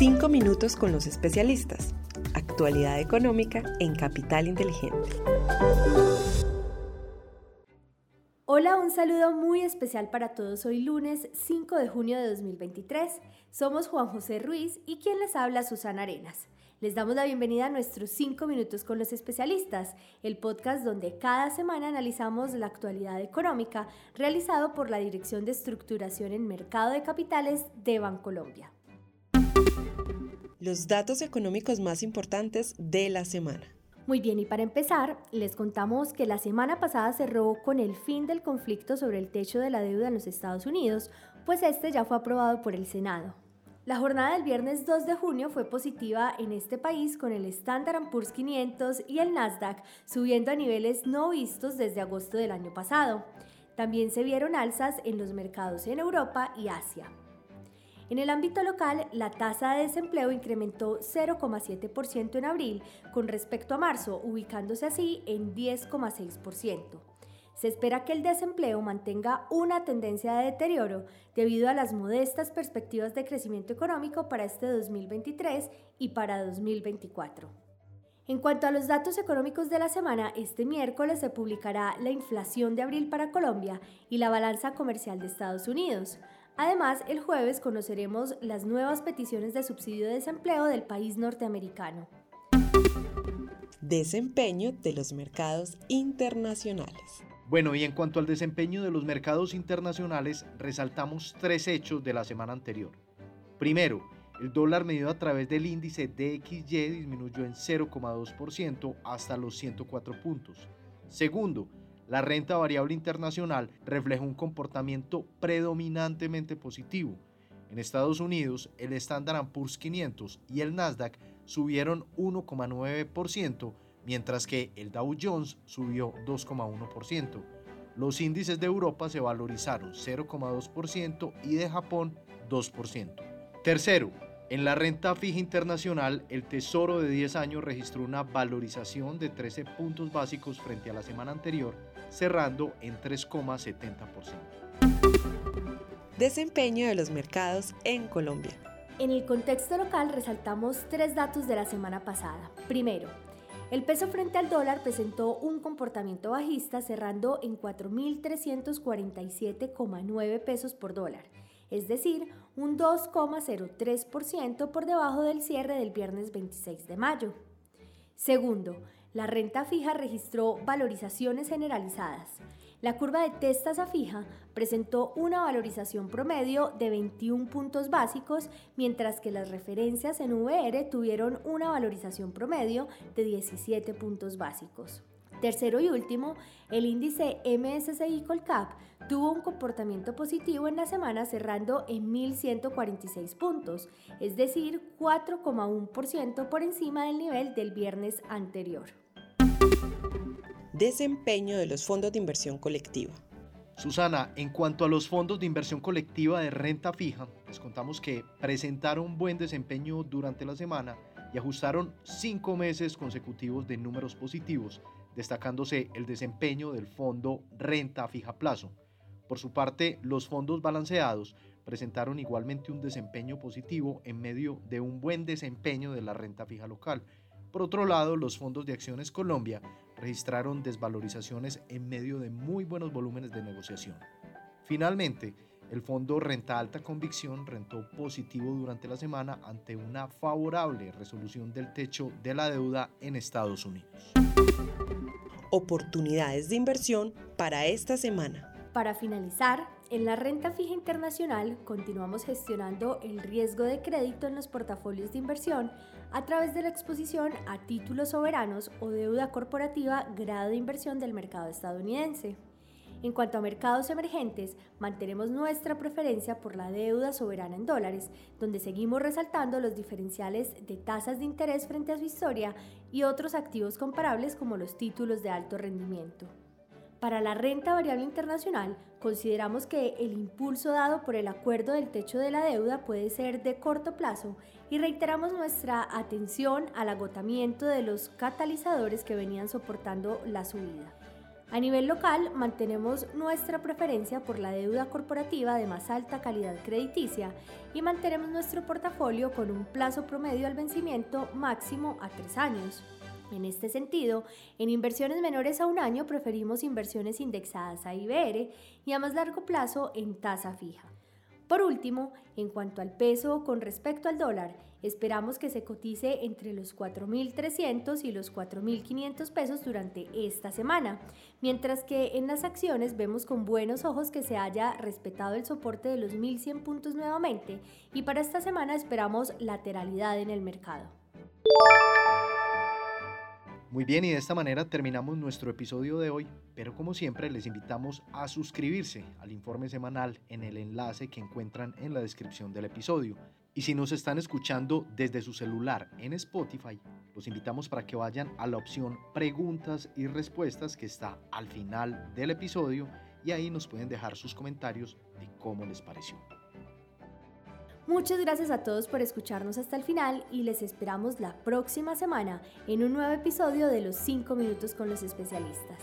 Cinco minutos con los especialistas. Actualidad económica en Capital Inteligente. Hola, un saludo muy especial para todos hoy lunes 5 de junio de 2023. Somos Juan José Ruiz y quien les habla Susana Arenas. Les damos la bienvenida a nuestros 5 minutos con los especialistas, el podcast donde cada semana analizamos la actualidad económica realizado por la Dirección de Estructuración en Mercado de Capitales de Bancolombia. Los datos económicos más importantes de la semana. Muy bien, y para empezar, les contamos que la semana pasada cerró con el fin del conflicto sobre el techo de la deuda en los Estados Unidos, pues este ya fue aprobado por el Senado. La jornada del viernes 2 de junio fue positiva en este país con el Standard Poor's 500 y el Nasdaq subiendo a niveles no vistos desde agosto del año pasado. También se vieron alzas en los mercados en Europa y Asia. En el ámbito local, la tasa de desempleo incrementó 0,7% en abril con respecto a marzo, ubicándose así en 10,6%. Se espera que el desempleo mantenga una tendencia de deterioro debido a las modestas perspectivas de crecimiento económico para este 2023 y para 2024. En cuanto a los datos económicos de la semana, este miércoles se publicará la inflación de abril para Colombia y la balanza comercial de Estados Unidos. Además, el jueves conoceremos las nuevas peticiones de subsidio de desempleo del país norteamericano. Desempeño de los mercados internacionales. Bueno, y en cuanto al desempeño de los mercados internacionales, resaltamos tres hechos de la semana anterior. Primero, el dólar medido a través del índice DXY disminuyó en 0,2% hasta los 104 puntos. Segundo, la renta variable internacional refleja un comportamiento predominantemente positivo. En Estados Unidos, el Standard Poor's 500 y el Nasdaq subieron 1,9%, mientras que el Dow Jones subió 2,1%. Los índices de Europa se valorizaron 0,2% y de Japón 2%. Tercero, en la renta fija internacional, el Tesoro de 10 años registró una valorización de 13 puntos básicos frente a la semana anterior, cerrando en 3,70%. Desempeño de los mercados en Colombia. En el contexto local resaltamos tres datos de la semana pasada. Primero, el peso frente al dólar presentó un comportamiento bajista cerrando en 4.347,9 pesos por dólar, es decir, un 2,03% por debajo del cierre del viernes 26 de mayo. Segundo, la renta fija registró valorizaciones generalizadas. La curva de testas a fija presentó una valorización promedio de 21 puntos básicos, mientras que las referencias en VR tuvieron una valorización promedio de 17 puntos básicos. Tercero y último, el índice MSCI Colcap tuvo un comportamiento positivo en la semana cerrando en 1.146 puntos, es decir, 4,1% por encima del nivel del viernes anterior. Desempeño de los fondos de inversión colectiva. Susana, en cuanto a los fondos de inversión colectiva de renta fija, les contamos que presentaron buen desempeño durante la semana y ajustaron cinco meses consecutivos de números positivos, destacándose el desempeño del fondo renta fija plazo. Por su parte, los fondos balanceados presentaron igualmente un desempeño positivo en medio de un buen desempeño de la renta fija local. Por otro lado, los fondos de acciones Colombia registraron desvalorizaciones en medio de muy buenos volúmenes de negociación. Finalmente, el fondo Renta Alta Convicción rentó positivo durante la semana ante una favorable resolución del techo de la deuda en Estados Unidos. Oportunidades de inversión para esta semana. Para finalizar, en la renta fija internacional continuamos gestionando el riesgo de crédito en los portafolios de inversión a través de la exposición a títulos soberanos o deuda corporativa grado de inversión del mercado estadounidense. En cuanto a mercados emergentes, mantenemos nuestra preferencia por la deuda soberana en dólares, donde seguimos resaltando los diferenciales de tasas de interés frente a su historia y otros activos comparables como los títulos de alto rendimiento. Para la renta variable internacional, consideramos que el impulso dado por el acuerdo del techo de la deuda puede ser de corto plazo y reiteramos nuestra atención al agotamiento de los catalizadores que venían soportando la subida. A nivel local, mantenemos nuestra preferencia por la deuda corporativa de más alta calidad crediticia y mantenemos nuestro portafolio con un plazo promedio al vencimiento máximo a tres años. En este sentido, en inversiones menores a un año preferimos inversiones indexadas a IBR y a más largo plazo en tasa fija. Por último, en cuanto al peso con respecto al dólar, esperamos que se cotice entre los 4.300 y los 4.500 pesos durante esta semana, mientras que en las acciones vemos con buenos ojos que se haya respetado el soporte de los 1.100 puntos nuevamente y para esta semana esperamos lateralidad en el mercado. Muy bien, y de esta manera terminamos nuestro episodio de hoy, pero como siempre les invitamos a suscribirse al informe semanal en el enlace que encuentran en la descripción del episodio. Y si nos están escuchando desde su celular en Spotify, los invitamos para que vayan a la opción preguntas y respuestas que está al final del episodio y ahí nos pueden dejar sus comentarios de cómo les pareció. Muchas gracias a todos por escucharnos hasta el final y les esperamos la próxima semana en un nuevo episodio de los 5 minutos con los especialistas.